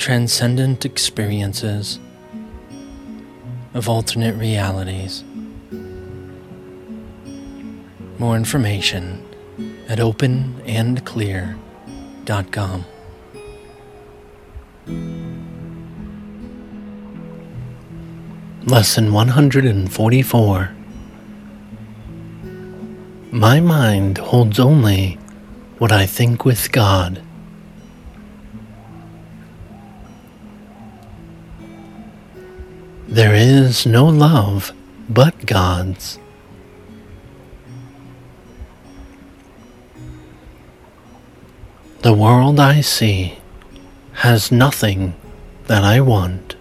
transcendent experiences of alternate realities. More information at openandclear.com. Lesson 144 My mind holds only what I think with God. There is no love but God's. The world I see has nothing that I want.